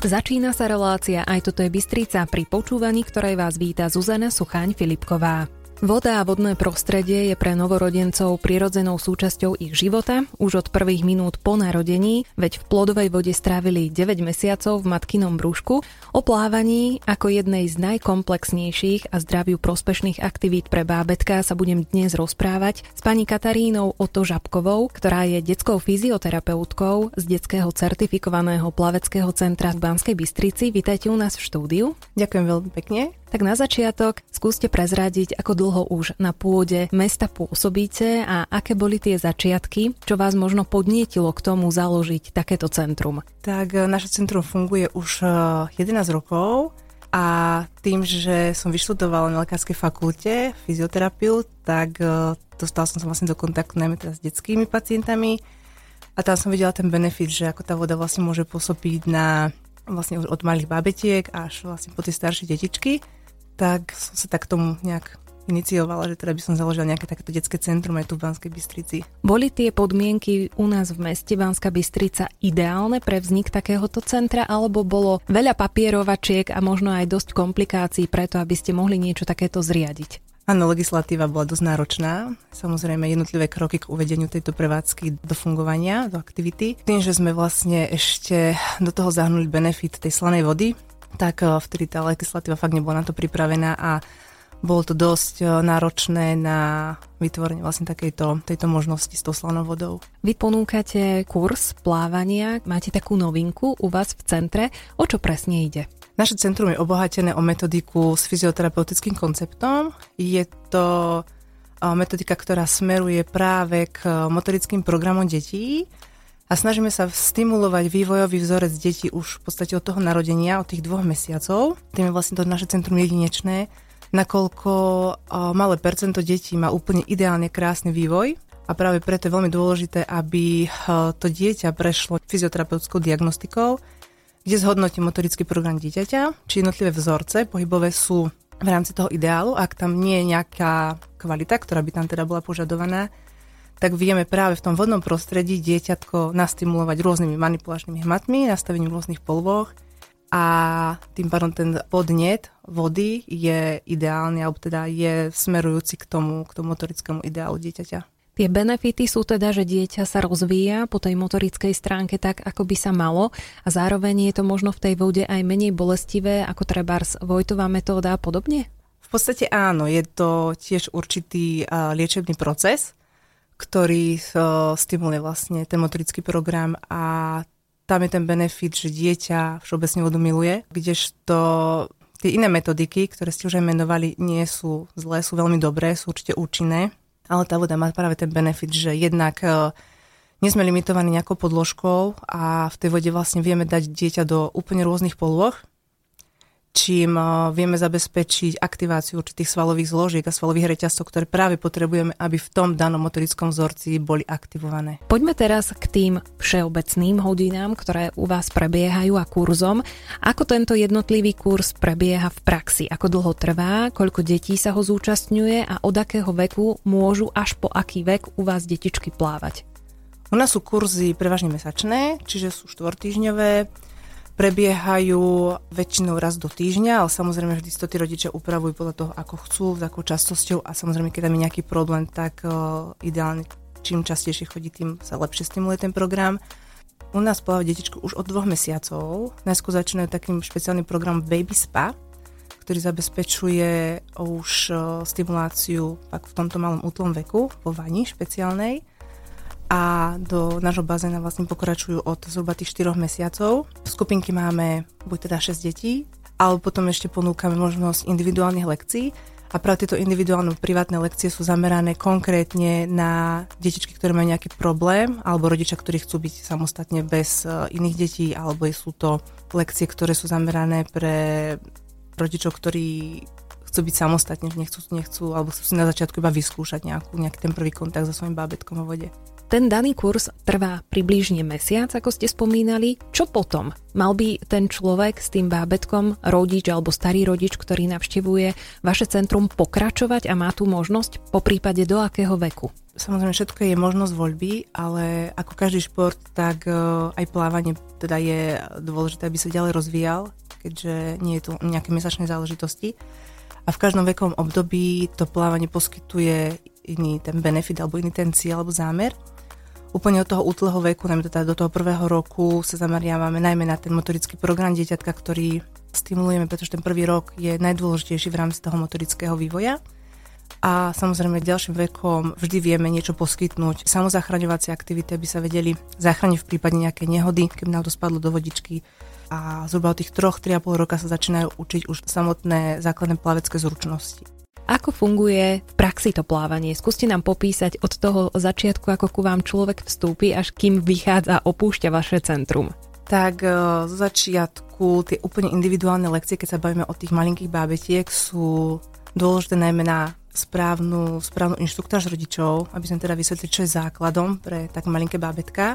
Začína sa relácia Aj toto je Bystrica, pri počúvaní ktorej vás víta Zuzana Suchaň Filipková. Voda a vodné prostredie je pre novorodencov prirodzenou súčasťou ich života už od prvých minút po narodení, veď v plodovej vode strávili 9 mesiacov v matkinom brúšku. O plávaní ako jednej z najkomplexnejších a zdraviu prospešných aktivít pre bábetka sa budem dnes rozprávať s pani Katarínou Oto Žabkovou, ktorá je detskou fyzioterapeutkou z detského certifikovaného plaveckého centra v Banskej Bystrici. Vítajte u nás v štúdiu. Ďakujem veľmi pekne. Tak na začiatok skúste prezradiť, ako dlho už na pôde mesta pôsobíte a aké boli tie začiatky, čo vás možno podnietilo k tomu založiť takéto centrum. Tak e, naše centrum funguje už 11 e, rokov a tým, že som vyštudovala na lekárskej fakulte fyzioterapiu, tak e, dostala som sa vlastne do kontaktu najmä teda s detskými pacientami a tam som videla ten benefit, že ako tá voda vlastne môže pôsobiť na vlastne od malých babetiek až vlastne po tie staršie detičky tak som sa tak tomu nejak iniciovala, že teda by som založila nejaké takéto detské centrum aj tu v Banskej Bystrici. Boli tie podmienky u nás v meste Banská Bystrica ideálne pre vznik takéhoto centra, alebo bolo veľa papierovačiek a možno aj dosť komplikácií preto, aby ste mohli niečo takéto zriadiť? Áno, legislatíva bola dosť náročná. Samozrejme, jednotlivé kroky k uvedeniu tejto prevádzky do fungovania, do aktivity. Tým, že sme vlastne ešte do toho zahnuli benefit tej slanej vody, tak eh, vtedy tá legislatíva fakt nebola na to pripravená a bolo to dosť eh, náročné na vytvorenie vlastne takejto, tejto možnosti s tou slanou vodou. Vy ponúkate kurz plávania, máte takú novinku u vás v centre. O čo presne ide? Naše centrum je obohatené o metodiku s fyzioterapeutickým konceptom. Je to eh, metodika, ktorá smeruje práve k motorickým programom detí a snažíme sa stimulovať vývojový vzorec detí už v podstate od toho narodenia, od tých dvoch mesiacov. Tým je vlastne to naše centrum jedinečné, nakoľko malé percento detí má úplne ideálne krásny vývoj a práve preto je veľmi dôležité, aby to dieťa prešlo fyzioterapeutickou diagnostikou, kde zhodnotí motorický program dieťaťa, či jednotlivé vzorce pohybové sú v rámci toho ideálu, ak tam nie je nejaká kvalita, ktorá by tam teda bola požadovaná, tak vieme práve v tom vodnom prostredí dieťatko nastimulovať rôznymi manipulačnými hmatmi, nastavením rôznych polvoch a tým pádom ten podnet vody je ideálny, alebo teda je smerujúci k tomu, k tomu motorickému ideálu dieťaťa. Tie benefity sú teda, že dieťa sa rozvíja po tej motorickej stránke tak, ako by sa malo a zároveň je to možno v tej vode aj menej bolestivé ako trebárs Vojtová metóda a podobne? V podstate áno, je to tiež určitý liečebný proces, ktorý stimuluje vlastne ten motorický program a tam je ten benefit, že dieťa všeobecne vodu miluje, kdežto tie iné metodiky, ktoré ste už aj menovali, nie sú zlé, sú veľmi dobré, sú určite účinné, ale tá voda má práve ten benefit, že jednak uh, nie sme limitovaní nejakou podložkou a v tej vode vlastne vieme dať dieťa do úplne rôznych polôch čím eh, vieme zabezpečiť aktiváciu určitých svalových zložiek a svalových reťazcov, ktoré práve potrebujeme, aby v tom danom motorickom vzorci boli aktivované. Poďme teraz k tým všeobecným hodinám, ktoré u vás prebiehajú a kurzom. Ako tento jednotlivý kurz prebieha v praxi? Ako dlho trvá? Koľko detí sa ho zúčastňuje a od akého veku môžu až po aký vek u vás detičky plávať? U nás sú kurzy prevažne mesačné, čiže sú štvortýžňové prebiehajú väčšinou raz do týždňa, ale samozrejme vždy to tí rodičia upravujú podľa toho, ako chcú, s akou častosťou a samozrejme, keď tam je nejaký problém, tak uh, ideálne čím častejšie chodí, tým sa lepšie stimuluje ten program. U nás pláva detičku už od dvoch mesiacov. Najskôr začínajú takým špeciálnym programom Baby Spa, ktorý zabezpečuje už stimuláciu v tomto malom útlom veku, vo vani špeciálnej a do nášho bazéna vlastne pokračujú od zhruba tých 4 mesiacov. V skupinky máme buď teda 6 detí, ale potom ešte ponúkame možnosť individuálnych lekcií a práve tieto individuálne privátne lekcie sú zamerané konkrétne na detičky, ktoré majú nejaký problém alebo rodičia, ktorí chcú byť samostatne bez e, iných detí alebo sú to lekcie, ktoré sú zamerané pre rodičov, ktorí chcú byť samostatne, nechcú, nechcú alebo chcú si na začiatku iba vyskúšať nejakú, nejaký ten prvý kontakt so svojím bábetkom vo vode. Ten daný kurz trvá približne mesiac, ako ste spomínali. Čo potom? Mal by ten človek s tým bábetkom, rodič alebo starý rodič, ktorý navštevuje vaše centrum, pokračovať a má tu možnosť po prípade do akého veku? Samozrejme, všetko je možnosť voľby, ale ako každý šport, tak e, aj plávanie teda je dôležité, aby sa ďalej rozvíjal, keďže nie je tu nejaké mesačné záležitosti. A v každom vekovom období to plávanie poskytuje iný ten benefit alebo iný ten cieľ alebo zámer. Úplne od toho útleho veku, najmä teda do toho prvého roku sa zameriavame najmä na ten motorický program dieťatka, ktorý stimulujeme, pretože ten prvý rok je najdôležitejší v rámci toho motorického vývoja. A samozrejme ďalším vekom vždy vieme niečo poskytnúť. Samozachraňovacie aktivity, aby sa vedeli zachrániť v prípade nejakej nehody, keby nám to spadlo do vodičky. A zhruba od tých 3-3,5 roka sa začínajú učiť už samotné základné plavecké zručnosti. Ako funguje v praxi to plávanie? Skúste nám popísať od toho začiatku, ako ku vám človek vstúpi, až kým vychádza a opúšťa vaše centrum. Tak e, zo začiatku tie úplne individuálne lekcie, keď sa bavíme o tých malinkých bábetiek, sú dôležité najmä na správnu, správnu inštruktáž rodičov, aby sme teda vysvetlili, čo je základom pre tak malinké bábetka.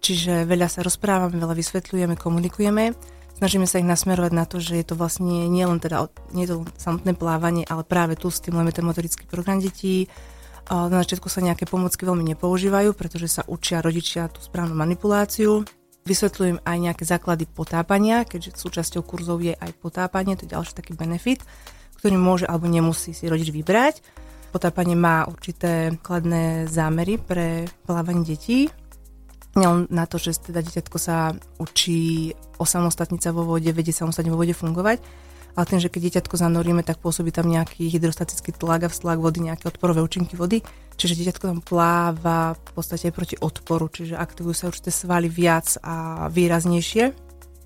Čiže veľa sa rozprávame, veľa vysvetľujeme, komunikujeme snažíme sa ich nasmerovať na to, že je to vlastne nielen teda, nie je to samotné plávanie, ale práve tu stimulujeme ten motorický program detí. Na začiatku sa nejaké pomocky veľmi nepoužívajú, pretože sa učia rodičia tú správnu manipuláciu. Vysvetľujem aj nejaké základy potápania, keďže súčasťou kurzov je aj potápanie, to je ďalší taký benefit, ktorý môže alebo nemusí si rodič vybrať. Potápanie má určité kladné zámery pre plávanie detí, nielen na to, že teda dieťatko sa učí osamostatniť sa vo vode, vedie samostatne vo vode fungovať, ale tým, že keď dieťatko zanoríme, tak pôsobí tam nejaký hydrostatický tlak a vztlak vody, nejaké odporové účinky vody, čiže dieťatko tam pláva v podstate aj proti odporu, čiže aktivujú sa určité svaly viac a výraznejšie.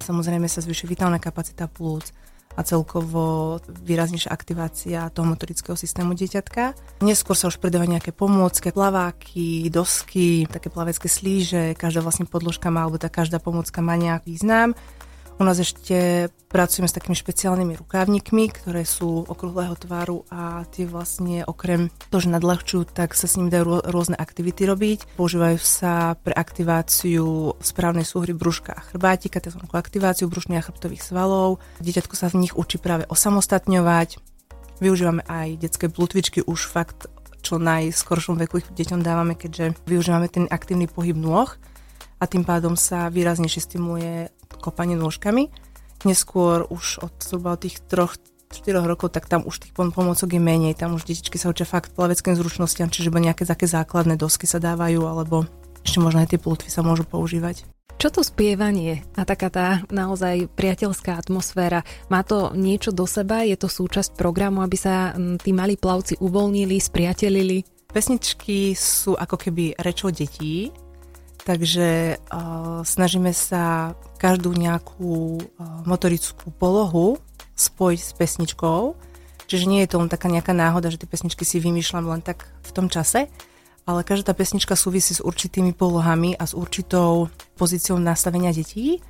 Samozrejme sa zvyšuje vitálna kapacita plúc, a celkovo výraznejšia aktivácia toho motorického systému dieťatka. Neskôr sa už predávajú nejaké pomôcky, plaváky, dosky, také plavecké slíže, každá vlastne podložka má, alebo tá každá pomôcka má nejaký význam. U nás ešte pracujeme s takými špeciálnymi rukávnikmi, ktoré sú okrúhleho tvaru a tie vlastne okrem toho, že nadľahčujú, tak sa s nimi dajú rôzne aktivity robiť. Používajú sa pre aktiváciu správnej súhry brúška a chrbátika, tzv. aktiváciu brušných a chrbtových svalov. Dieťatko sa v nich učí práve osamostatňovať. Využívame aj detské plutvičky už fakt čo najskoršom veku ich deťom dávame, keďže využívame ten aktívny pohyb nôh a tým pádom sa výraznejšie stimuluje kopanie nôžkami. Neskôr už od zhruba od tých troch 4 rokov, tak tam už tých pomocok je menej, tam už detičky sa učia fakt plaveckým zručnostiam, čiže iba nejaké také základné dosky sa dávajú, alebo ešte možno aj tie plutvy sa môžu používať. Čo to spievanie a taká tá naozaj priateľská atmosféra? Má to niečo do seba? Je to súčasť programu, aby sa tí malí plavci uvoľnili, spriatelili? Pesničky sú ako keby rečou detí, Takže uh, snažíme sa každú nejakú uh, motorickú polohu spojiť s pesničkou. Čiže nie je to len taká nejaká náhoda, že tie pesničky si vymýšľam len tak v tom čase, ale každá pesnička súvisí s určitými polohami a s určitou pozíciou nastavenia detí.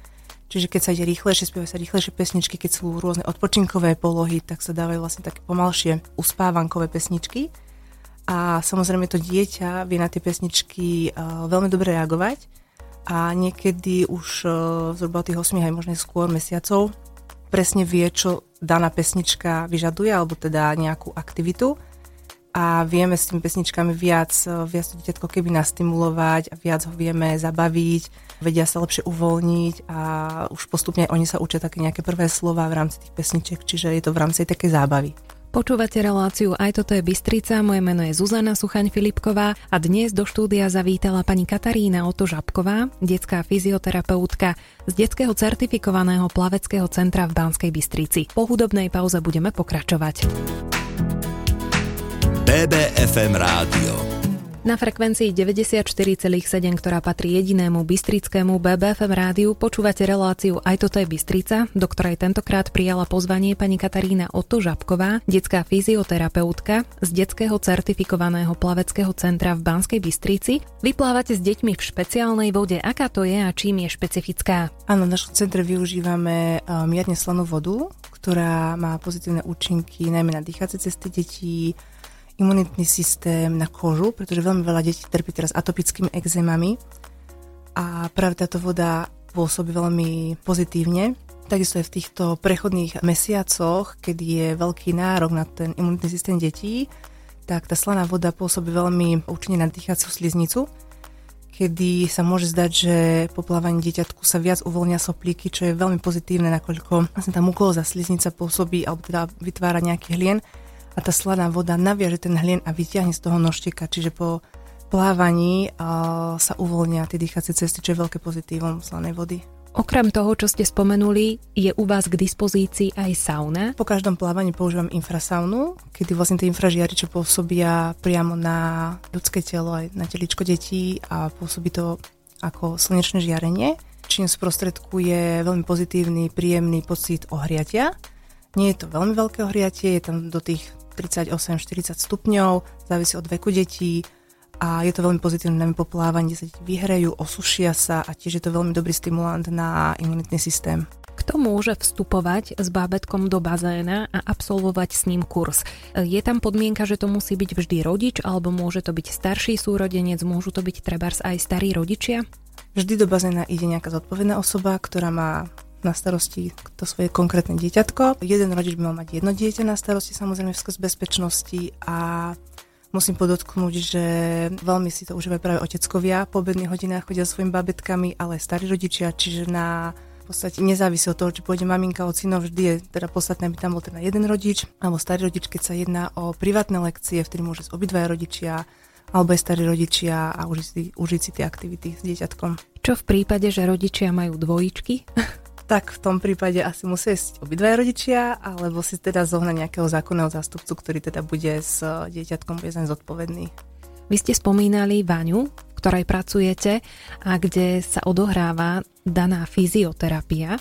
Čiže keď sa ide rýchlejšie, spievajú sa rýchlejšie pesničky, keď sú rôzne odpočinkové polohy, tak sa dávajú vlastne také pomalšie uspávankové pesničky a samozrejme to dieťa vie na tie pesničky uh, veľmi dobre reagovať a niekedy už uh, zhruba tých 8 aj možno skôr mesiacov presne vie, čo daná pesnička vyžaduje alebo teda nejakú aktivitu a vieme s tými pesničkami viac, uh, viac to dieťatko keby nastimulovať a viac ho vieme zabaviť, vedia sa lepšie uvoľniť a už postupne oni sa učia také nejaké prvé slova v rámci tých pesničiek, čiže je to v rámci takej zábavy. Počúvate reláciu Aj toto je Bystrica, moje meno je Zuzana Suchaň-Filipková a dnes do štúdia zavítala pani Katarína Oto Žabková, detská fyzioterapeutka z detského certifikovaného plaveckého centra v Banskej Bystrici. Po hudobnej pauze budeme pokračovať. BBFM Rádio na frekvencii 94,7, ktorá patrí jedinému bystrickému BBFM rádiu, počúvate reláciu Aj toto je Bystrica, do ktorej tentokrát prijala pozvanie pani Katarína Otto Žabková, detská fyzioterapeutka z detského certifikovaného plaveckého centra v Banskej Bystrici. Vyplávate s deťmi v špeciálnej vode. Aká to je a čím je špecifická? Áno, našom centre využívame eh, mierne slanú vodu, ktorá má pozitívne účinky najmä na dýchacie cesty detí, imunitný systém na kožu, pretože veľmi veľa detí trpí teraz atopickými exémami a práve táto voda pôsobí veľmi pozitívne. Takisto je v týchto prechodných mesiacoch, keď je veľký nárok na ten imunitný systém detí, tak tá slaná voda pôsobí veľmi účinne na dýchaciu sliznicu, kedy sa môže zdať, že po plávaní dieťatku sa viac uvoľnia soplíky, čo je veľmi pozitívne, nakoľko vlastne tá mukolóza sliznica pôsobí, alebo teda vytvára nejaký hlien a tá slaná voda naviaže ten hlien a vyťahne z toho nožteka, čiže po plávaní sa uvoľnia tie dýchacie cesty, čo je veľké pozitívum slanej vody. Okrem toho, čo ste spomenuli, je u vás k dispozícii aj sauna? Po každom plávaní používam infrasaunu, kedy vlastne tie infražiariče pôsobia priamo na ľudské telo aj na teličko detí a pôsobí to ako slnečné žiarenie, čím sprostredkuje veľmi pozitívny, príjemný pocit ohriatia. Nie je to veľmi veľké ohriatie, je tam do tých 38-40 stupňov, závisí od veku detí, a je to veľmi pozitívne najmä po plávaní, kde sa deti vyhrejú, osušia sa a tiež je to veľmi dobrý stimulant na imunitný systém. Kto môže vstupovať s bábetkom do bazéna a absolvovať s ním kurz? Je tam podmienka, že to musí byť vždy rodič, alebo môže to byť starší súrodenec, môžu to byť trebárs aj starí rodičia? Vždy do bazéna ide nejaká zodpovedná osoba, ktorá má na starosti to svoje konkrétne dieťatko. Jeden rodič by mal mať jedno dieťa na starosti, samozrejme v bezpečnosti a Musím podotknúť, že veľmi si to užívajú práve oteckovia. Po obedných hodinách chodia svojimi babetkami, ale starí rodičia, čiže na v podstate nezávisí od toho, či pôjde maminka ocino, vždy je teda podstatné, aby tam bol teda jeden rodič, alebo starý rodič, keď sa jedná o privátne lekcie, v ktorých môže obidvaja rodičia, alebo aj starí rodičia a užiť si, užiť si tie aktivity s dieťatkom. Čo v prípade, že rodičia majú dvojičky? Tak v tom prípade asi musia ísť obidvaja rodičia, alebo si teda zohnať nejakého zákonného zástupcu, ktorý teda bude s dieťatkom bude zaň zodpovedný. Vy ste spomínali Vaňu, v ktorej pracujete a kde sa odohráva daná fyzioterapia. E,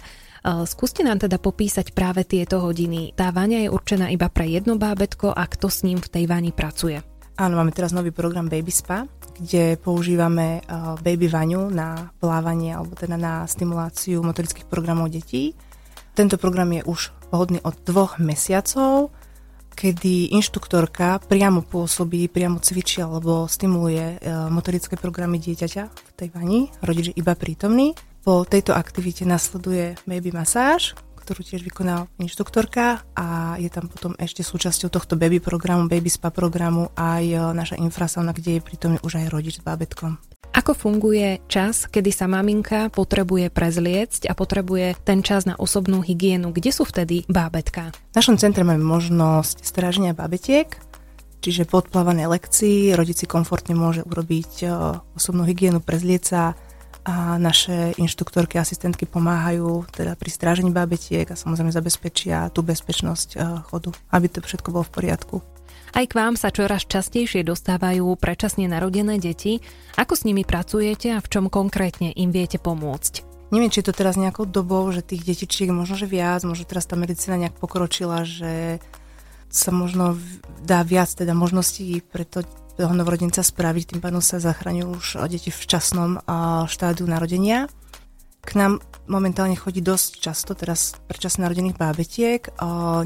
skúste nám teda popísať práve tieto hodiny. Tá Vaňa je určená iba pre jedno bábetko a kto s ním v tej Vani pracuje? Áno, máme teraz nový program Baby Spa, kde používame uh, baby vaňu na plávanie alebo teda na stimuláciu motorických programov detí. Tento program je už vhodný od dvoch mesiacov, kedy inštruktorka priamo pôsobí, priamo cvičí alebo stimuluje uh, motorické programy dieťaťa v tej vani, rodič je iba prítomný. Po tejto aktivite nasleduje baby masáž, ktorú tiež vykonala inštruktorka a je tam potom ešte súčasťou tohto baby programu, baby spa programu aj e, naša infrasauna, kde je pritom už aj rodič s bábetkom. Ako funguje čas, kedy sa maminka potrebuje prezliecť a potrebuje ten čas na osobnú hygienu? Kde sú vtedy bábetka? V našom centre máme možnosť stráženia bábetiek, čiže po odplávanej lekcii rodič si komfortne môže urobiť e, osobnú hygienu, prezlieť sa, a naše inštruktorky, asistentky pomáhajú teda pri strážení bábetiek a samozrejme zabezpečia tú bezpečnosť e, chodu, aby to všetko bolo v poriadku. Aj k vám sa čoraz častejšie dostávajú predčasne narodené deti. Ako s nimi pracujete a v čom konkrétne im viete pomôcť? Neviem, či je to teraz nejakou dobou, že tých detičiek možno, že viac, možno teraz tá medicína nejak pokročila, že sa možno dá viac teda možností pre to toho novorodenca spraviť, tým pádom sa zachraňujú už deti v časnom štádiu narodenia. K nám momentálne chodí dosť často teraz predčasne narodených bábetiek.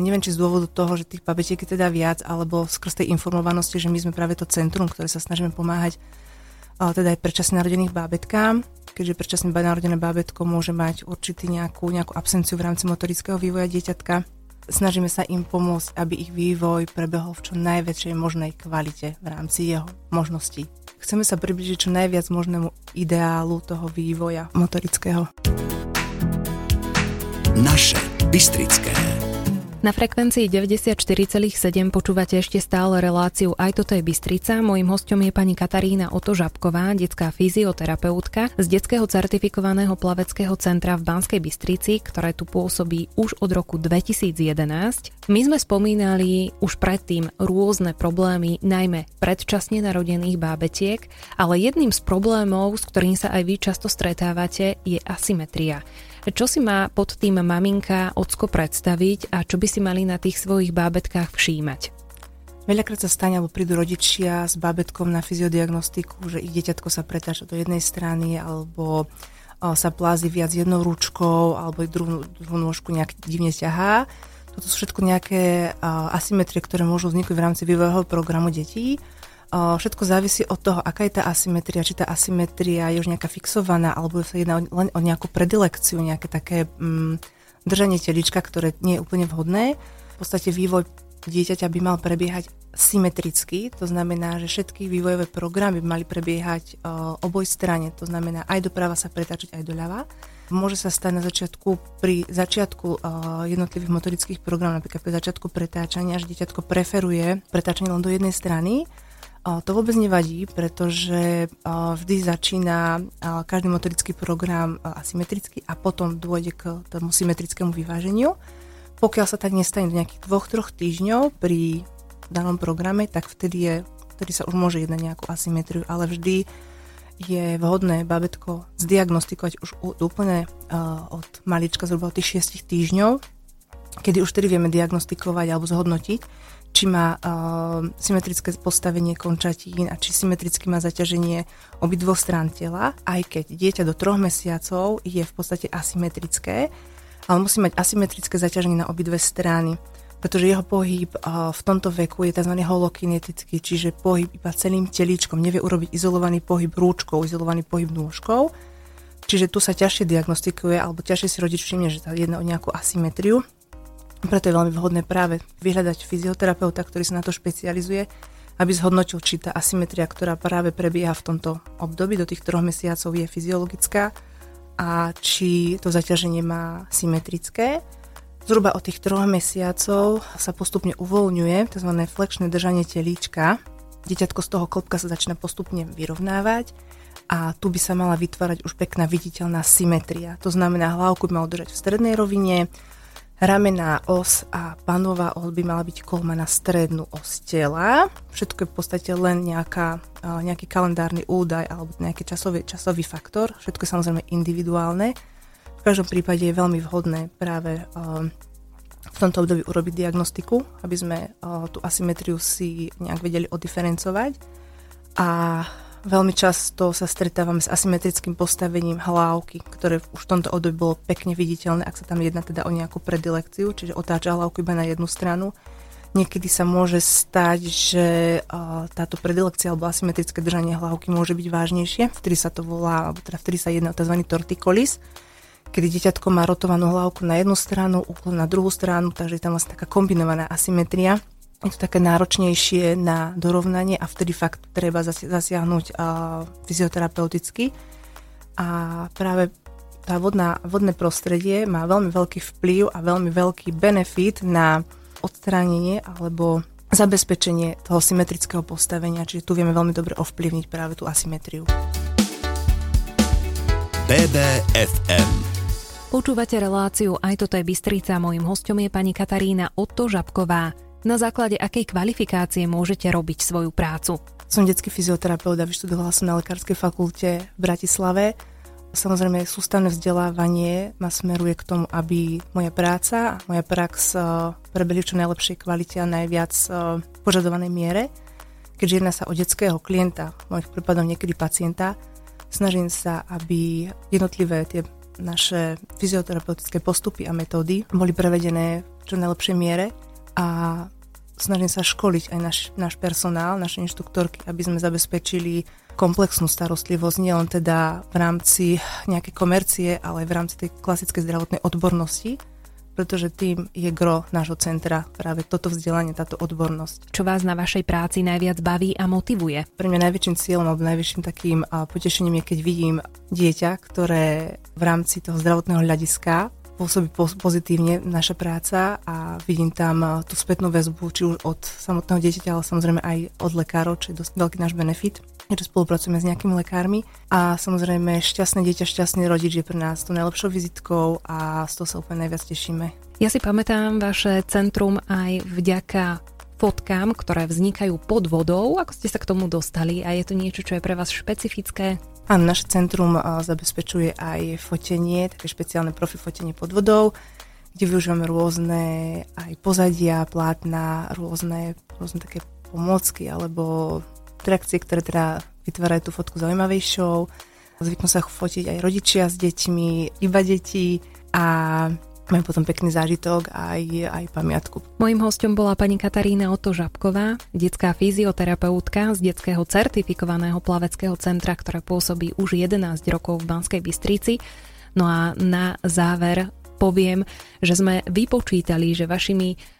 neviem, či z dôvodu toho, že tých bábetiek je teda viac, alebo skrz tej informovanosti, že my sme práve to centrum, ktoré sa snažíme pomáhať teda aj predčasne narodených bábetkám, keďže predčasne narodené bábetko môže mať určitý nejakú, nejakú absenciu v rámci motorického vývoja dieťatka snažíme sa im pomôcť, aby ich vývoj prebehol v čo najväčšej možnej kvalite v rámci jeho možností. Chceme sa približiť čo najviac možnému ideálu toho vývoja motorického. Naše Bystrické. Na frekvencii 94,7 počúvate ešte stále reláciu Aj toto je Bystrica. Mojím hostom je pani Katarína Oto Žabková, detská fyzioterapeutka z detského certifikovaného plaveckého centra v Banskej Bystrici, ktoré tu pôsobí už od roku 2011. My sme spomínali už predtým rôzne problémy, najmä predčasne narodených bábetiek, ale jedným z problémov, s ktorým sa aj vy často stretávate, je asymetria. Čo si má pod tým maminka, ocko predstaviť a čo by si mali na tých svojich bábetkách všímať? Veľakrát sa stane, alebo prídu rodičia s bábetkom na fyziodiagnostiku, že ich dieťatko sa pretáča do jednej strany, alebo sa plázi viac jednou ručkou, alebo druhú, druhú nôžku nejak divne ťahá. Toto sú všetko nejaké asymetrie, ktoré môžu vzniknúť v rámci vývojového programu detí. Všetko závisí od toho, aká je tá asymetria, či tá asymetria je už nejaká fixovaná, alebo sa jedná len o nejakú predilekciu, nejaké také mm, držanie telička, ktoré nie je úplne vhodné. V podstate vývoj dieťaťa by mal prebiehať symetricky, to znamená, že všetky vývojové programy by mali prebiehať uh, oboj strane, to znamená aj doprava sa pretáčať, aj doľava. Môže sa stať na začiatku, pri začiatku uh, jednotlivých motorických programov, napríklad pri začiatku pretáčania, že dieťatko preferuje pretáčanie len do jednej strany, to vôbec nevadí, pretože vždy začína každý motorický program asymetricky a potom dôjde k tomu symetrickému vyváženiu. Pokiaľ sa tak nestane do nejakých dvoch, troch týždňov pri danom programe, tak vtedy, je, vtedy sa už môže jednať nejakú asymetriu, ale vždy je vhodné babetko zdiagnostikovať už úplne od malička, zhruba od tých 6 týždňov, kedy už tedy vieme diagnostikovať alebo zhodnotiť, či má uh, symetrické postavenie končatín a či symetricky má zaťaženie obidvoch strán tela, aj keď dieťa do troch mesiacov je v podstate asymetrické, ale musí mať asymetrické zaťaženie na obidve strany pretože jeho pohyb uh, v tomto veku je tzv. holokinetický, čiže pohyb iba celým telíčkom, nevie urobiť izolovaný pohyb rúčkou, izolovaný pohyb nôžkou. Čiže tu sa ťažšie diagnostikuje, alebo ťažšie si rodič všimne, že sa jedná o nejakú asymetriu. Preto je veľmi vhodné práve vyhľadať fyzioterapeuta, ktorý sa na to špecializuje, aby zhodnotil, či tá asymetria, ktorá práve prebieha v tomto období do tých troch mesiacov je fyziologická a či to zaťaženie má symetrické. Zhruba od tých troch mesiacov sa postupne uvoľňuje tzv. flexné držanie telíčka. Dieťatko z toho klopka sa začína postupne vyrovnávať a tu by sa mala vytvárať už pekná viditeľná symetria. To znamená, hlavku by mal držať v strednej rovine, Ramená os a panová os by mala byť kolma na strednú os tela. Všetko je v podstate len nejaká, nejaký kalendárny údaj alebo nejaký časový, časový faktor. Všetko je samozrejme individuálne. V každom prípade je veľmi vhodné práve v tomto období urobiť diagnostiku, aby sme tú asymetriu si nejak vedeli odiferencovať. A Veľmi často sa stretávame s asymetrickým postavením hlávky, ktoré už v tomto období bolo pekne viditeľné, ak sa tam jedná teda o nejakú predilekciu, čiže otáča hlavku iba na jednu stranu. Niekedy sa môže stať, že táto predilekcia alebo asymetrické držanie hlavky môže byť vážnejšie, vtedy sa to volá, alebo teda vtedy sa jedná o tzv. tortikolis, kedy dieťatko má rotovanú hlavku na jednu stranu, úklon na druhú stranu, takže je tam vlastne taká kombinovaná asymetria je to také náročnejšie na dorovnanie a vtedy fakt treba zasiahnuť uh, fyzioterapeuticky. A práve tá vodná, vodné prostredie má veľmi veľký vplyv a veľmi veľký benefit na odstránenie alebo zabezpečenie toho symetrického postavenia, čiže tu vieme veľmi dobre ovplyvniť práve tú asymetriu. BBFM Počúvate reláciu Aj toto je Bystrica. Mojím hostom je pani Katarína Otto Žabková. Na základe akej kvalifikácie môžete robiť svoju prácu? Som detský fyzioterapeut a vyštudovala som na Lekárskej fakulte v Bratislave. Samozrejme, sústavné vzdelávanie ma smeruje k tomu, aby moja práca a moja prax eh, prebehli v čo najlepšej kvalite a najviac eh, požadovanej miere. Keďže jedná sa o detského klienta, v mojich prípadoch niekedy pacienta, snažím sa, aby jednotlivé tie naše fyzioterapeutické postupy a metódy boli prevedené v čo najlepšej miere a snažím sa školiť aj náš, náš personál, naše inštruktorky, aby sme zabezpečili komplexnú starostlivosť, nielen teda v rámci nejakej komercie, ale aj v rámci tej klasickej zdravotnej odbornosti, pretože tým je gro nášho centra, práve toto vzdelanie, táto odbornosť. Čo vás na vašej práci najviac baví a motivuje? Pre mňa najväčším cieľom alebo najväčším takým potešením je, keď vidím dieťa, ktoré v rámci toho zdravotného hľadiska pôsobí pozitívne naša práca a vidím tam eh, tú spätnú väzbu, či už od samotného dieťaťa, ale samozrejme aj od lekárov, čo je dosť veľký náš benefit že spolupracujeme s nejakými lekármi a samozrejme šťastné dieťa, šťastný rodič je pre nás to najlepšou vizitkou a z toho sa úplne najviac tešíme. Ja si pamätám vaše centrum aj vďaka fotkám, ktoré vznikajú pod vodou. Ako ste sa k tomu dostali a je to niečo, čo je pre vás špecifické? Áno, naše centrum zabezpečuje aj fotenie, také špeciálne profi fotenie pod vodou, kde využívame rôzne aj pozadia, plátna, rôzne, rôzne také pomôcky alebo trakcie, ktoré teda vytvárajú tú fotku zaujímavejšou. Zvyknú sa fotiť aj rodičia s deťmi, iba deti a majú potom pekný zážitok a aj, aj pamiatku. Mojím hostom bola pani Katarína Oto Žabková, detská fyzioterapeutka z detského certifikovaného plaveckého centra, ktoré pôsobí už 11 rokov v Banskej Bystrici. No a na záver poviem, že sme vypočítali, že vašimi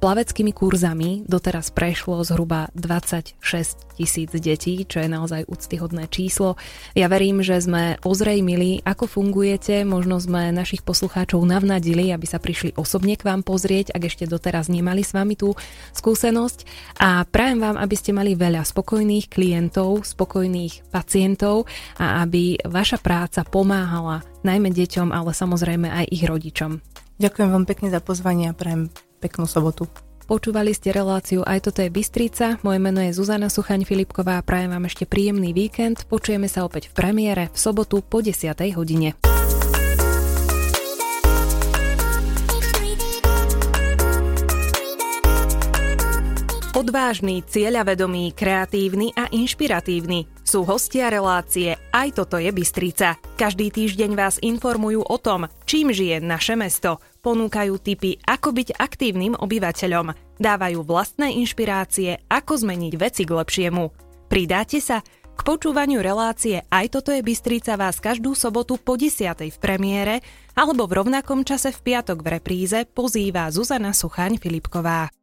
plaveckými kurzami doteraz prešlo zhruba 26 tisíc detí, čo je naozaj úctyhodné číslo. Ja verím, že sme ozrejmili, ako fungujete, možno sme našich poslucháčov navnadili, aby sa prišli osobne k vám pozrieť, ak ešte doteraz nemali s vami tú skúsenosť a prajem vám, aby ste mali veľa spokojných klientov, spokojných pacientov a aby vaša práca pomáhala najmä deťom, ale samozrejme aj ich rodičom. Ďakujem vám pekne za pozvanie a prajem peknú sobotu. Počúvali ste reláciu Aj toto je Bystrica. Moje meno je Zuzana Suchaň Filipková a prajem vám ešte príjemný víkend. Počujeme sa opäť v premiére v sobotu po 10. hodine. Odvážny, cieľavedomý, kreatívny a inšpiratívny sú hostia relácie Aj toto je Bystrica. Každý týždeň vás informujú o tom, čím žije naše mesto. Ponúkajú tipy, ako byť aktívnym obyvateľom. Dávajú vlastné inšpirácie, ako zmeniť veci k lepšiemu. Pridáte sa? K počúvaniu relácie Aj toto je Bystrica vás každú sobotu po 10. v premiére alebo v rovnakom čase v piatok v repríze pozýva Zuzana Suchaň Filipková.